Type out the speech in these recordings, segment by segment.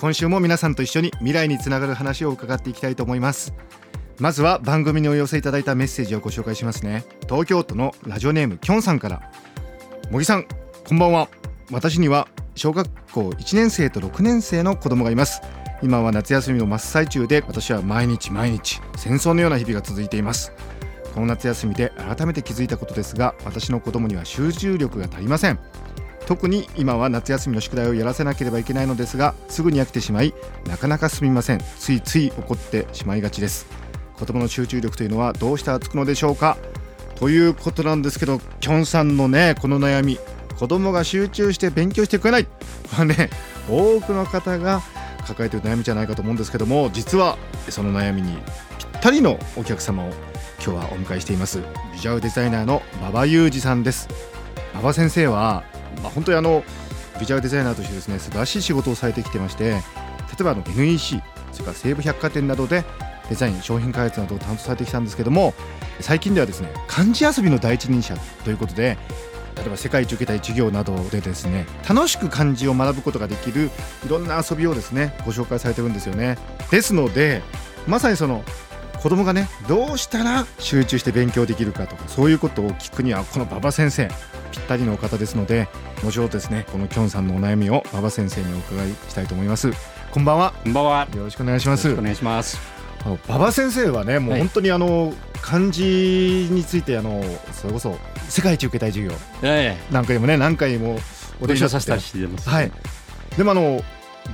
今週も皆さんと一緒に未来につながる話を伺っていきたいと思います。まずは番組にお寄せいただいたメッセージをご紹介しますね。東京都のラジオネームきょんさんから。茂木さんこんばんは。私には小学校1年生と6年生の子供がいます。今は夏休みの真っ最中で私は毎日毎日戦争のような日々が続いています。この夏休みで改めて気づいたことですが私の子供には集中力が足りません。特に今は夏休みの宿題をやらせなければいけないのですがすぐに飽きてしまいなかなか進みません。ついつい怒ってしまいがちです。子供の集中力というのはどうしてつくのでしょうか？ということなんですけどきょんさんのねこの悩み子供が集中して勉強してくれない。これはね多くの方が抱えている悩みじゃないかと思うんですけども実はその悩みにぴったりのお客様を今日はお迎えしています。ビジュアルデザイナーの馬場裕二さんです。馬場先生は、まあ、本当にあのビジュアルデザイナーとしてですね素晴らしい仕事をされてきてまして例えばあの NEC それから西武百貨店などでデザイン商品開発などを担当されてきたんですけども最近ではですね漢字遊びの第一人者ということで例えば世界一受けたい授業などでですね楽しく漢字を学ぶことができるいろんな遊びをですねご紹介されてるんですよね。ですのでまさにその子供がねどうしたら集中して勉強できるかとかそういうことを聞くにはこの馬場先生ぴったりのお方ですので後ほどですねこのきょんさんのお悩みを馬場先生にお伺いしたいと思います。こんばんは。こんばんは。よろしくお願いします。お願いします。馬場先生はねもう本当にあの、漢字についてあのそれこそ世界一受けたい授業なんかでもね何回もお伝えさせたりしてます、はい。でもあの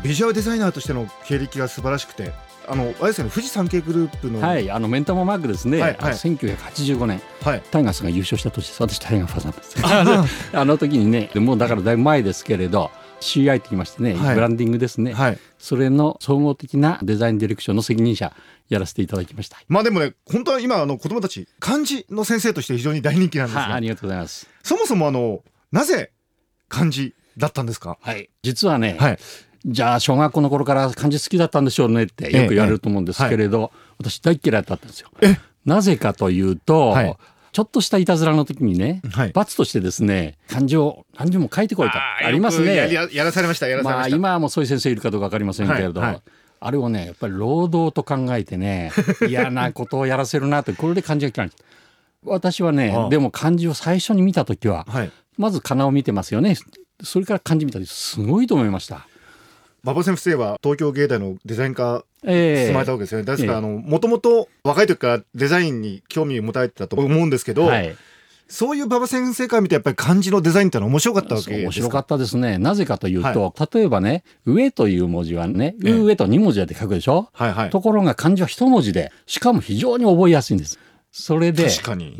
ビジュアルデザイナーとしての経歴が素晴らしくてあのあれですよね富士山系グループの。はいあのメンタモマークですね、はいはい、1985年、はい、タイガースが優勝した年です私タイガーファンなんです。あの時にねもうだからだいぶ前ですけれど CI って言いましてね、はい、ブランディングですね、はい、それの総合的なデザインディレクションの責任者やらせていただきました。まあでもね本当は今あの子供たち漢字の先生として非常に大人気なんですが、はありがとうございます。そもそもあのなぜ漢字だったんですか？はい。実はね、はいじゃあ小学校の頃から漢字好きだったんでしょうねってよく言われると思うんですけれど、ええ私大嫌いだったんですよ。なぜかというと、はい、ちょっとしたいたずらの時にね、はい、罰としてですね漢字を何字も書いてこいと。ありますね。やらされましたやらされました、まあ、今もそういう先生いるかどうか分かりませんけれど、はいはい、あれをねやっぱり労働と考えてね 嫌なことをやらせるなってこれで漢字が嫌い。私はねでも漢字を最初に見た時は、はい、まず仮名を見てますよね。それから漢字見た時すごいと思いました。馬場先生は東京芸大のデザイン科進まれたわけですよね。ですから、あの、もともと若い時からデザインに興味を持たれてたと思うんですけど、はい、そういう馬場先生から見てやっぱり漢字のデザインってのは面白かったわけですか？面白かったですね。なぜかというと、はい、例えばね、上という文字はね、上と2文字で書くでしょ、はいはい、ところが漢字は1文字で、しかも非常に覚えやすいんです。それで、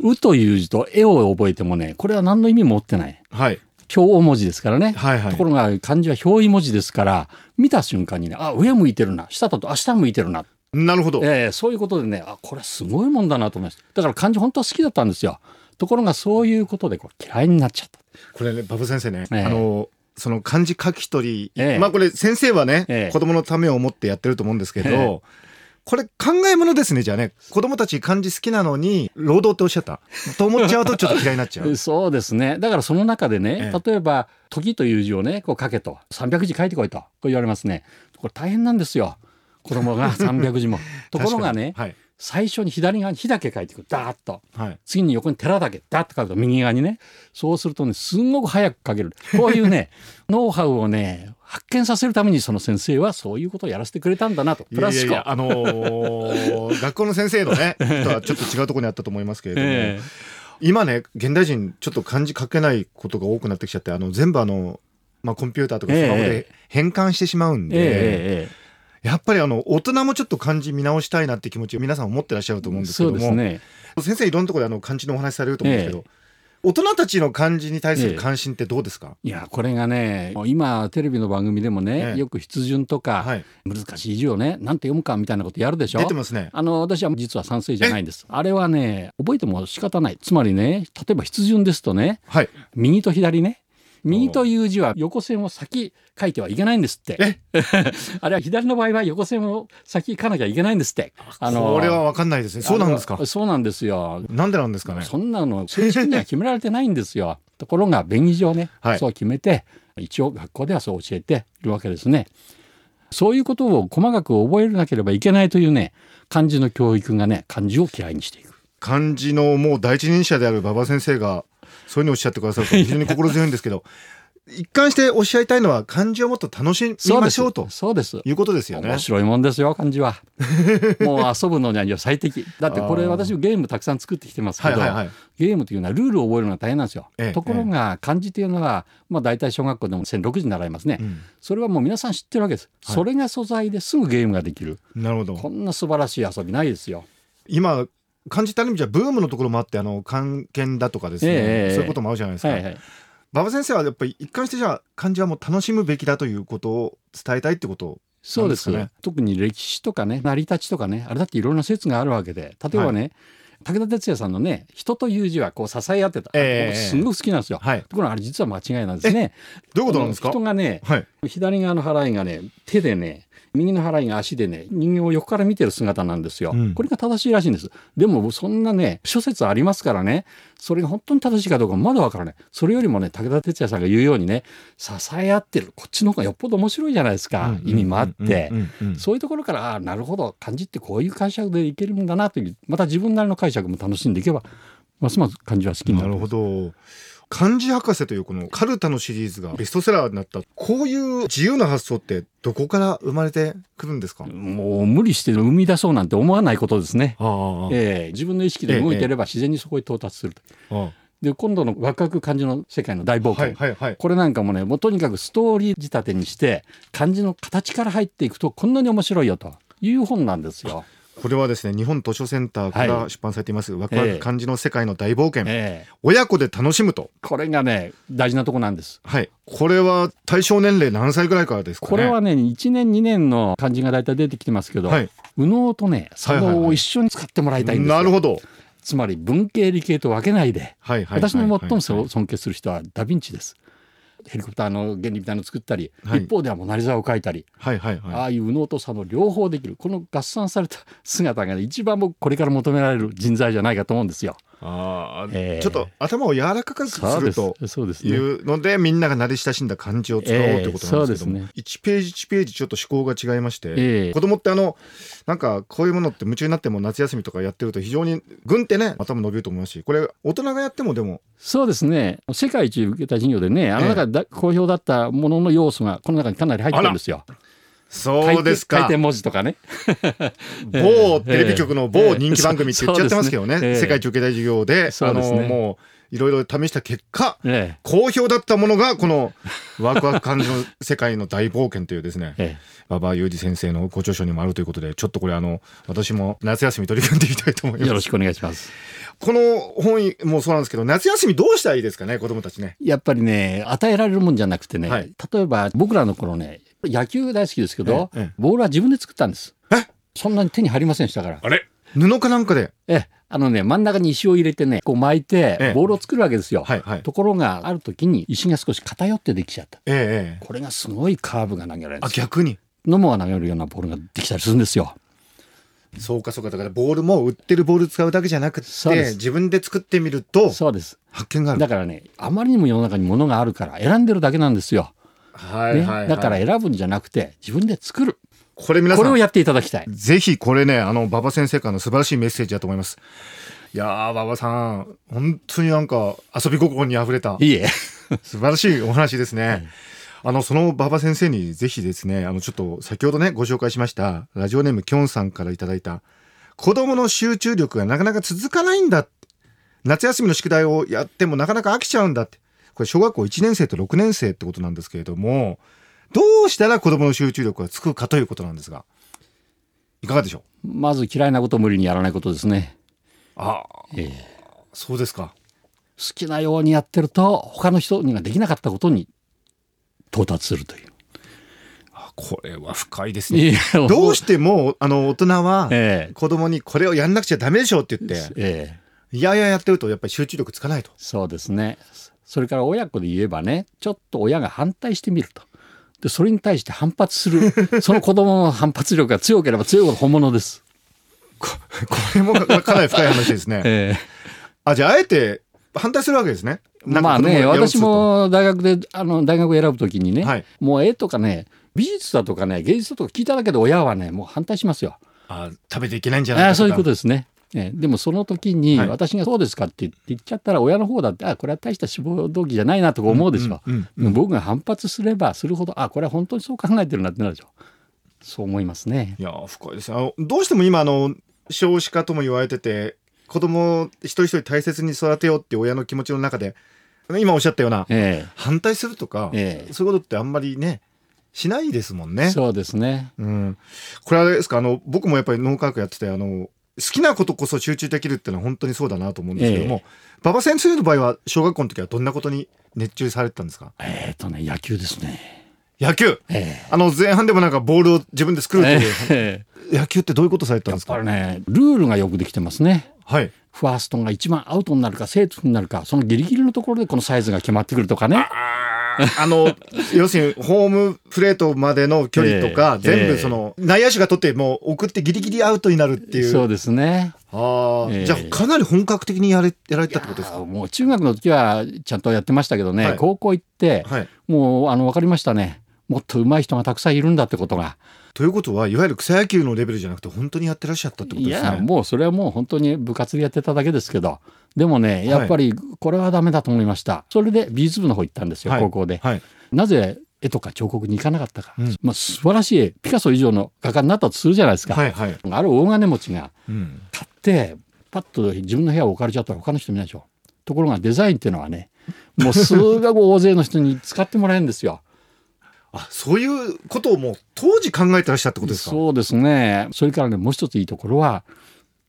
うという字と絵を覚えてもね、これは何の意味も持ってない。はい。表文字ですからね、はいはい、ところが漢字は表意文字ですから見た瞬間にねあ上向いてるな。下だとあ下向いてるな。なるほど、えー、そういうことでねあこれすごいもんだなと思いました。だから漢字本当は好きだったんですよ。ところがそういうことでこれ嫌いになっちゃった。これね馬場先生ね、えー、あのその漢字書き取り、えー、まあこれ先生はね、えー、子供のためを思ってやってると思うんですけど、これ考えものですねじゃあね。子供たち漢字好きなのに労働っておっしゃった。と思っちゃうとちょっと嫌いになっちゃう。そうですね。だからその中でね、ええ、例えば「時」という字をねこう書けと。300字書いてこいと。こう言われますねこれ大変なんですよ。子供が300字も。ところがね、はい、最初に左側に「火」だけ書いていく。ダーッと、はい、次に横に「寺」だけダーッと書くと右側にね。そうするとねすんごく早く書ける。こういうね ノウハウをね発見させるためにその先生はそういうことをやらせてくれたんだなと。プラスあのー、学校の先生のねとはちょっと違うところにあったと思いますけれども、えー、今ね現代人ちょっと漢字書けないことが多くなってきちゃってあの全部あの、まあ、コンピューターとかスマホで変換してしまうんで。えーえーやっぱりあの大人もちょっと漢字見直したいなって気持ちを皆さん持ってらっしゃると思うんですけども、ね、先生いろんなところであの漢字のお話されると思うんですけど、え大人たちの漢字に対する関心ってどうですか、いやこれがね今テレビの番組でもね、ええ、よく筆順とか、はい、難しい字をねなんて読むかみたいなことやるでしょ？出てますね。あの私は実は賛成じゃないんです。あれはね覚えても仕方ない。つまりね例えば筆順ですとね、はい、右と左ね右という字は横線を先書いてはいけないんですって。あれは左の場合は横線を先書かなきゃいけないんですって。あのこれはわかんないですね。そうなんですか？そうなんですよ。なんでなんですかね？そんなの正式には決められてないんですよ。ところが便宜上ね、はい、そう決めて一応学校ではそう教えているわけですね。そういうことを細かく覚えなければいけないというね漢字の教育がね漢字を嫌いにしていく。漢字のもう第一人者である馬場先生がそういうのをおっしゃってくださると 非常に心強いんですけど一貫しておっしゃりたいのは漢字をもっと楽しみましょうとそうです。いうことですよね。面白いもんですよ漢字は。もう遊ぶのには最適。だってこれ私ゲームたくさん作ってきてますけど、はいはいはい、ゲームというのはルールを覚えるのが大変なんですよ、ええ、ところが漢字というのは、まあ、大体小学校でも1006時習いますね、うん、それはもう皆さん知ってるわけです、はい、それが素材ですぐゲームができる。なるほど。こんな素晴らしい遊びないですよ。今漢字ってある意味じゃブームのところもあってあの漢検だとかですね、えそういうこともあるじゃないですか、はいはい。馬場先生はやっぱり一貫してじゃあ漢字はもう楽しむべきだということを伝えたいってことそうですね。特に歴史とかね成り立ちとかねあれだっていろんな説があるわけで。例えばね、はい武田鉄矢さんのね人という字はこう支え合ってた、えー、すごく好きなんですよ、はい、ところがあれ実は間違いなんですね。どういうことなんですか？人がね、はい、左側の払いがね手でね右の払いが足でね人間を横から見てる姿なんですよ、うん、これが正しいらしいんです。でもそんなね諸説ありますからねそれが本当に正しいかどうかまだわからない。それよりもね武田鉄矢さんが言うようにね支え合ってる。こっちの方がよっぽど面白いじゃないですか、うん、意味もあって。そういうところからあなるほど。漢字ってこういう解釈でいけるんだなという。また自分なりの解釈も楽しんでいけばますます漢字は好きになるほど漢字博士というこのカルタのシリーズがベストセラーになった。こういう自由な発想ってどこから生まれてくるんですか？もう無理して生み出そうなんて思わないことですね、えー、自分の意識で動いてれば自然にそこに到達すると。ええ。で今度のワクワク漢字の世界の大冒険、はいはいはい、これなんかもねもうとにかくストーリー仕立てにして漢字の形から入っていくとこんなに面白いよという本なんですよ。これはですね日本図書センターから出版されています、はい、ワクワク漢字の世界の大冒険、えー、親子で楽しむと。これがね大事なとこなんです。はい。これは対象年齢何歳ぐらいからですか、ね、これはね1年2年の漢字が大体出てきてますけど、はい、右脳とね左脳を一緒に使ってもらいたいんですよ、はいはいはい、なるほど。つまり文系理系と分けないで、はいはい、私の最も尊敬する人はダ・ヴィンチですヘリコプターの原理みたいなのを作ったり、はい、一方ではモナリザを描いたり、はいはいはい、ああいう右脳と左脳両方できる。この合算された姿が、ね、一番僕これから求められる人材じゃないかと思うんですよ。あえー、ちょっと頭を柔らかくするというのでみんなが慣れ親しんだ漢字を使おうということなんですけども、えーね、1ページ1ページちょっと思考が違いまして、えー、子供ってあのなんかこういうものって夢中になっても夏休みとかやってると非常にぐんってね頭伸びると思いますしこれ大人がやってもでも。そうですね。世界一受けた授業でねあの中で好評だったものの要素がこの中にかなり入ってるんですよ。そうですか。回転文字とかね。某テレビ局の某人気番組って言っちゃってますけどね。えー、世界中継大授業で、あの、もう、いろいろ試した結果、え好評だったものが、この、ワクワク感じの世界の大冒険というですね、え馬場雄二先生のご著書にもあるということで、ちょっとこれあの、私も夏休み取り組んでみたいと思います。よろしくお願いします。この本もそうなんですけど、夏休みどうしたらいいですかね、子供たちね。やっぱりね、与えられるもんじゃなくてね、はい、例えば僕らの頃ね、野球大好きですけど、ええ、ボールは自分で作ったんです。え？そんなに手に入りませんでしたから。あれ？布かなんかで？えあのね、真ん中に石を入れてね、こう巻いて、ボールを作るわけですよ。はいはい、ところが、ある時に石が少し偏ってできちゃった。ええ、これがすごいカーブが投げられるんですあ、逆に？野茂が投げるようなボールができたりするんですよ。そうかそうか。だからボールも売ってるボール使うだけじゃなくて自分で作ってみるとそうです。発見がある。だからねあまりにも世の中に物があるから選んでるだけなんですよ。はい、ね、はい、だから選ぶんじゃなくて自分で作る。これ皆さん。これをやっていただきたい。ぜひこれねあの馬場先生からの素晴らしいメッセージだと思います。いやー馬場さん本当になんか遊び心にあふれたいいえ。素晴らしいお話ですね、はい。あの、その馬場先生にぜひですね、あの、ちょっと先ほどね、ご紹介しました、ラジオネームきょんさんからいただいた、子供の集中力がなかなか続かないんだ。夏休みの宿題をやってもなかなか飽きちゃうんだって。これ小学校1年生と6年生ってことなんですけれども、どうしたら子供の集中力がつくかということなんですが、いかがでしょう？まず嫌いなことを無理にやらないことですね。ああ、ええ、そうですか。きなようにやってると他の人にはできなかったことに到達するという。これは深いですね。どうしてもあの大人は子供にこれをやんなくちゃダメでしょうって言って、ええ、いやいややってるとやっぱり集中力つかないと。そうですね。それから親子で言えばねちょっと親が反対してみると。でそれに対して反発する その子供の反発力が強ければ強いほど本物です。これもかなり深い話ですね。ええ、あじゃああえて反対するわけですね。まあね私も大学であの大学を選ぶときにね、はい、もう絵とかね美術だとかね芸術だとか聞いただけで親はねもう反対しますよ。あ食べていけないんじゃないかそういうことですね。えでもその時に私がそうですかって言っちゃったら親の方だってあこれは大した志望動機じゃないなとか思うでしょ、うんうん、僕が反発すればするほどあこれは本当にそう考えてるなってなるでしょ。そう思いますね。いや深いです。あのどうしても今あの少子化とも言われてて子供を一人一人大切に育てようって親の気持ちの中で今おっしゃったような、え反対するとか、えそういうことってあんまりねしないですもんね。そうですね。うん。これはですか、あの、僕もやっぱり脳科学やってて、あの、好きなことこそ集中できるっていうのは本当にそうだなと思うんですけども、馬、場、先生の場合は小学校の時はどんなことに熱中されてたんですか？えっ、とね、野球ですね。野球、えー、あの前半でもなんかボールを自分で作るっていう、えー、野球ってどういうことされたんですか？やっぱりねルールがよくできてますね。はい。ファーストが一番アウトになるかセーフになるかそのギリギリのところでこのサイズが決まってくるとかねあの、要するにホームプレートまでの距離とか、えー、全部その、内野手が取ってもう送ってギリギリアウトになるっていう。そうですね。ああ、えー、じゃあかなり本格的にやれやられたってことですか？もう中学の時はちゃんとやってましたけどね、はい、高校行って、はい、もうあの分かりましたねもっと上手い人がたくさんいるんだってことが。ということはいわゆる草野球のレベルじゃなくて本当にやってらっしゃったってことですね。いやもうそれはもう本当に部活でやってただけですけど。でもねやっぱりこれはダメだと思いました、はい、それで美術部の方行ったんですよ、はい、高校で。はい、なぜ絵とか彫刻に行かなかったか、うん、まあ、素晴らしいピカソ以上の画家になったとするじゃないですか、はいはい、ある大金持ちが買って、パッと自分の部屋を置かれちゃったら他の人見ないでしょ。ところがデザインっていうのはねもう数学大勢の人に使ってもらえるんですよ。あそういうことをもう当時考えてらっしゃったことですか？そうですねそれからねもう一ついいところは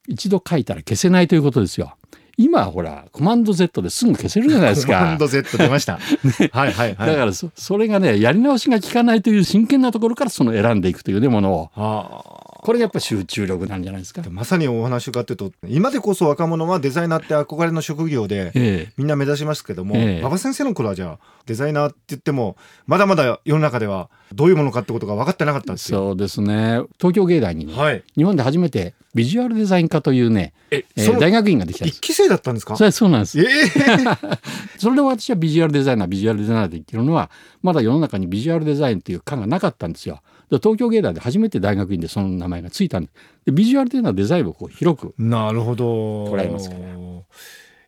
一度書いたら消せないということですよ。今ほらコマンド Z ですぐ消せるじゃないですか。コマンド Z 出ました。ね、はいはいはい。だからそそれがねやり直しが効かないという真剣なところからその選んでいくというねものを。はあこれがやっぱ集中力なんじゃないですか。まさにお話伺ってると今でこそ若者はデザイナーって憧れの職業で、ええ、みんな目指しますけども、ええ、馬場先生の頃はじゃあデザイナーって言ってもまだまだ世の中ではどういうものかってことが分かってなかったんですよ。そうですね東京芸大にね、はい、日本で初めてビジュアルデザイン科というね、ええー、大学院ができたんです。一期生だったんですか？そうなんです。えー、それで私はビジュアルデザイナービジュアルデザイナーで言ってるのはまだ世の中にビジュアルデザインっていう科がなかったんですよ。東京芸大で初めて大学院でその名前がついたんででビジュアルというのはデザインをこう広くなるほど捉えますから。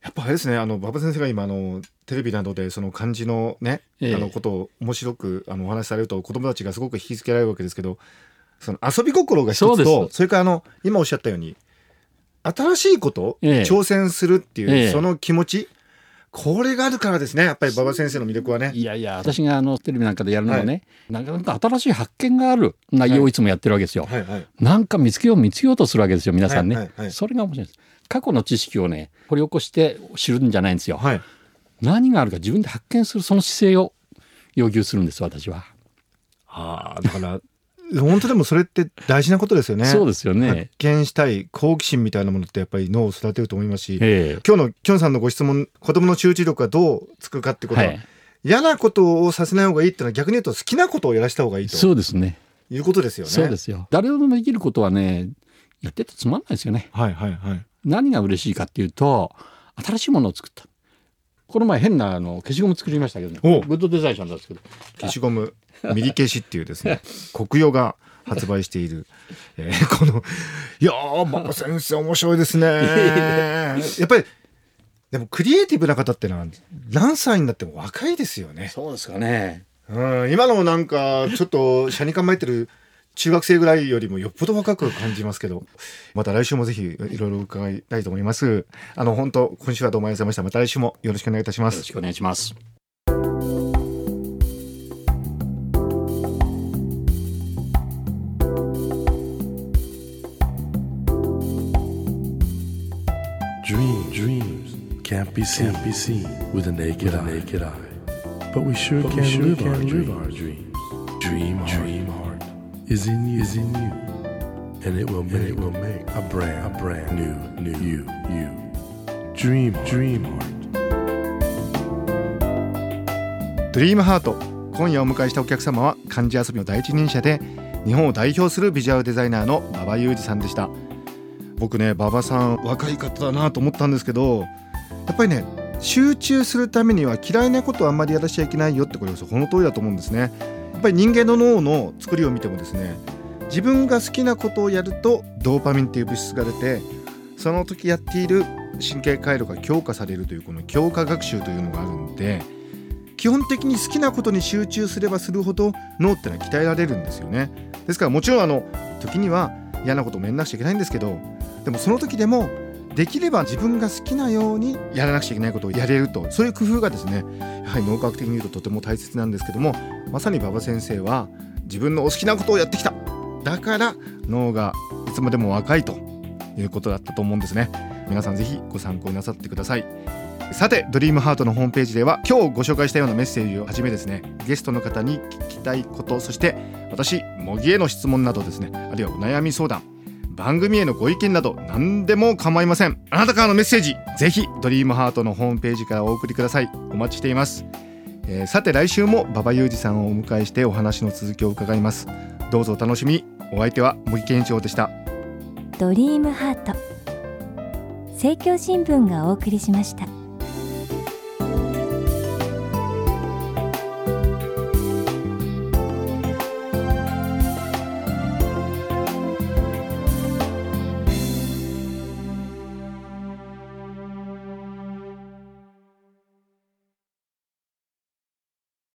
やっぱあれですねあの馬場先生が今あのテレビなどでその漢字のね、ええ、あのことを面白くあのお話しされると子供たちがすごく引き付けられるわけですけどその遊び心が一つとそれからあの今おっしゃったように新しいこと、え、挑戦するっていう、その気持ちこれがあるからですねやっぱり馬場先生の魅力はね。いやいや私があのテレビなんかでやるのはね、はい、なかなか新しい発見がある内容をいつもやってるわけですよ、はい。はい。はい、なんか見つけよう見つけようとするわけですよ皆さんね、はい。はい。はい、それが面白いです。過去の知識をね掘り起こして知るんじゃないんですよ、はい、何があるか自分で発見するその姿勢を要求するんです私は。ああだから本当でもそれって大事なことですよね。そうですよね。発見したい好奇心みたいなものってやっぱり脳を育てると思いますし、えー、今日のきょんさんのご質問、子供の集中力がどうつくかってことは、はい、嫌なことをさせない方がいいっていうのは逆に言うと好きなことをやらせた方がいいと。そうですね。いうことですよね。そうですよ。誰でもできることはね、やっててつまんないですよね。はいはいはい。何が嬉しいかっていうと、新しいものを作った。この前変なあの消しゴム作りましたけどね。グッドデザインしたんですけど。消しゴム、ミリ消しっていうですね、国用が発売している、えー、このいやー馬場先生面白いですねやっぱりでもクリエイティブな方ってのは何歳になっても若いですよねそうですかねうん今のなんかちょっと車に構えてる中学生ぐらいよりもよっぽど若く感じますけど、また来週もぜひいろいろ伺いたいと思います。あの、本当今週はどうもありがとうございました。また来週もよろしくお願いいたします。よろしくお願いします。Dreams, dreams can't be seen, can't be seen with a naked, with a naked eye. But we sure but can, we sure live, can our live our dreams. Dream, dream heart is in you, is in you, and it will make, it will make a brand, a brand new, new you, you. Dream, dream heart. ドリームハート今夜お迎えしたお客様は漢字遊びの第一人者で日本を代表するビジュアルデザイナーの馬場裕二さんでした僕ね馬場さん若い方だなと思ったんですけどやっぱりね集中するためには嫌いなことはあんまりやらしちゃいけないよってこれこの通りだと思うんですね。やっぱり人間の脳の作りを見てもですね自分が好きなことをやるとドーパミンっていう物質が出てその時やっている神経回路が強化されるというこの強化学習というのがあるんで基本的に好きなことに集中すればするほど脳ってのは鍛えられるんですよね。ですからもちろんあの時には嫌なこともやんなくちゃいけないんですけどでもその時でもできれば自分が好きなようにやらなくちゃいけないことをやれると。そういう工夫がですねやはり脳科学的に言うととても大切なんですけどもまさに馬場先生は自分のお好きなことをやってきた。だから脳がいつまでも若いということだったと思うんですね。皆さんぜひご参考になさってください。さてドリームハートのホームページでは今日ご紹介したようなメッセージをはじめですねゲストの方に聞きたいことそして私模擬への質問などですねあるいはお悩み相談番組へのご意見など何でも構いません。あなたからのメッセージぜひドリームハートのホームページからお送りください。お待ちしています、えー、さて来週も馬場裕二さんをお迎えしてお話の続きを伺います。どうぞお楽しみ。お相手は茂木健一郎でした。ドリームハート。政教新聞がお送りしました。